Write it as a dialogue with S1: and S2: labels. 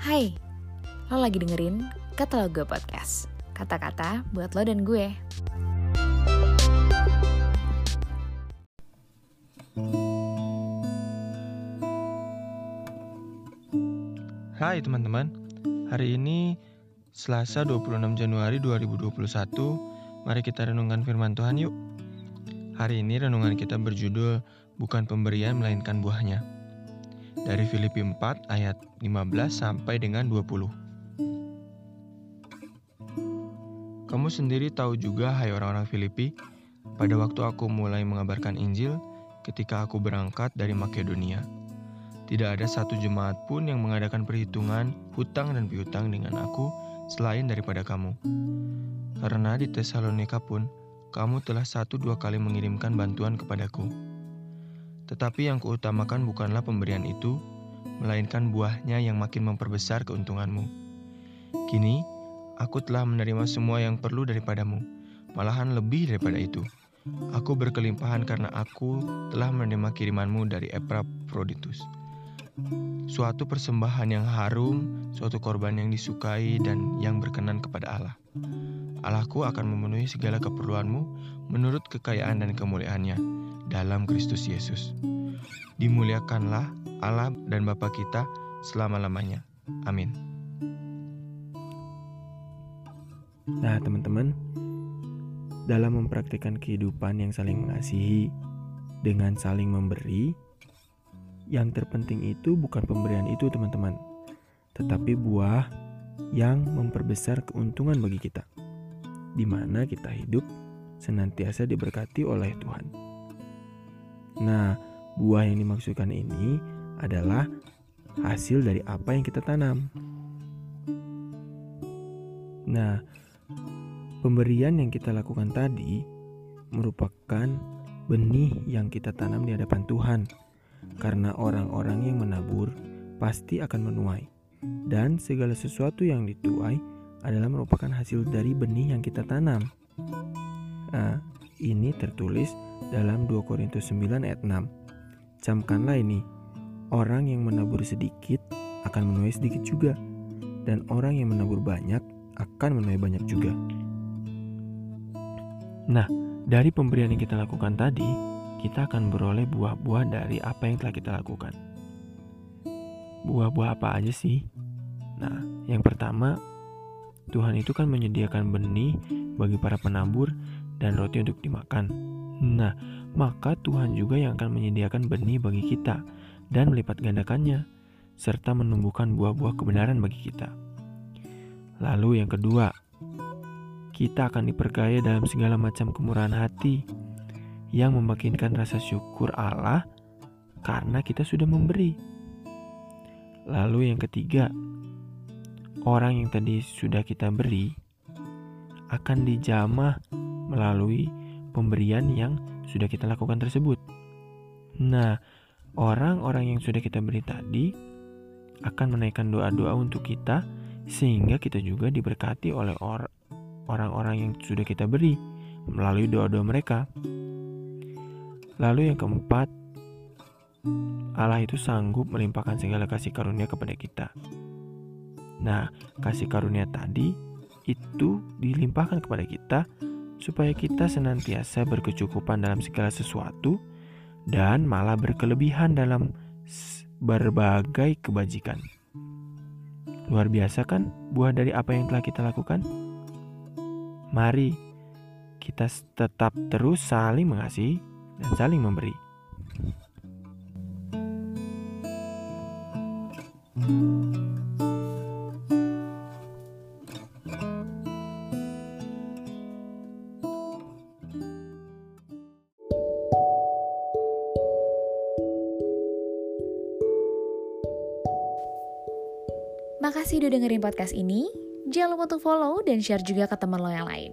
S1: Hai, lo lagi dengerin Kata Lo Gue Podcast. Kata-kata buat lo dan gue.
S2: Hai teman-teman, hari ini Selasa 26 Januari 2021, mari kita renungkan firman Tuhan yuk. Hari ini renungan kita berjudul Bukan Pemberian Melainkan Buahnya. Dari Filipi 4 ayat 15 sampai dengan 20. Kamu sendiri tahu juga hai orang-orang Filipi, pada waktu aku mulai mengabarkan Injil ketika aku berangkat dari Makedonia. Tidak ada satu jemaat pun yang mengadakan perhitungan hutang dan piutang dengan aku selain daripada kamu. Karena di Tesalonika pun kamu telah satu dua kali mengirimkan bantuan kepadaku. Tetapi yang kuutamakan bukanlah pemberian itu, melainkan buahnya yang makin memperbesar keuntunganmu. Kini, aku telah menerima semua yang perlu daripadamu, malahan lebih daripada itu. Aku berkelimpahan karena aku telah menerima kirimanmu dari Epaphroditus. Suatu persembahan yang harum, suatu korban yang disukai dan yang berkenan kepada Allah. Allahku akan memenuhi segala keperluanmu menurut kekayaan dan kemuliaannya dalam Kristus Yesus. Dimuliakanlah Allah dan Bapa kita selama-lamanya. Amin.
S3: Nah, teman-teman, dalam mempraktikkan kehidupan yang saling mengasihi dengan saling memberi, yang terpenting itu bukan pemberian itu, teman-teman, tetapi buah yang memperbesar keuntungan bagi kita, di mana kita hidup senantiasa diberkati oleh Tuhan. Nah, buah yang dimaksudkan ini adalah hasil dari apa yang kita tanam. Nah, pemberian yang kita lakukan tadi merupakan benih yang kita tanam di hadapan Tuhan, karena orang-orang yang menabur pasti akan menuai, dan segala sesuatu yang dituai adalah merupakan hasil dari benih yang kita tanam. Nah, ini tertulis dalam 2 Korintus 9 ayat 6. Camkanlah ini, orang yang menabur sedikit akan menuai sedikit juga, dan orang yang menabur banyak akan menuai banyak juga. Nah, dari pemberian yang kita lakukan tadi, kita akan beroleh buah-buah dari apa yang telah kita lakukan. Buah-buah apa aja sih? Nah, yang pertama, Tuhan itu kan menyediakan benih bagi para penabur dan roti untuk dimakan. Nah, maka Tuhan juga yang akan menyediakan benih bagi kita dan melipat gandakannya, serta menumbuhkan buah-buah kebenaran bagi kita. Lalu yang kedua, kita akan diperkaya dalam segala macam kemurahan hati yang membangkitkan rasa syukur Allah karena kita sudah memberi. Lalu yang ketiga, orang yang tadi sudah kita beri akan dijamah melalui pemberian yang sudah kita lakukan tersebut. Nah, orang-orang yang sudah kita beri tadi akan menaikkan doa-doa untuk kita sehingga kita juga diberkati oleh or orang-orang yang sudah kita beri melalui doa-doa mereka. Lalu yang keempat, Allah itu sanggup melimpahkan segala kasih karunia kepada kita. Nah, kasih karunia tadi itu dilimpahkan kepada kita supaya kita senantiasa berkecukupan dalam segala sesuatu dan malah berkelebihan dalam berbagai kebajikan. Luar biasa kan buah dari apa yang telah kita lakukan? Mari kita tetap terus saling mengasihi dan saling memberi.
S1: Makasih udah dengerin podcast ini. Jangan lupa untuk follow dan share juga ke teman lo yang lain.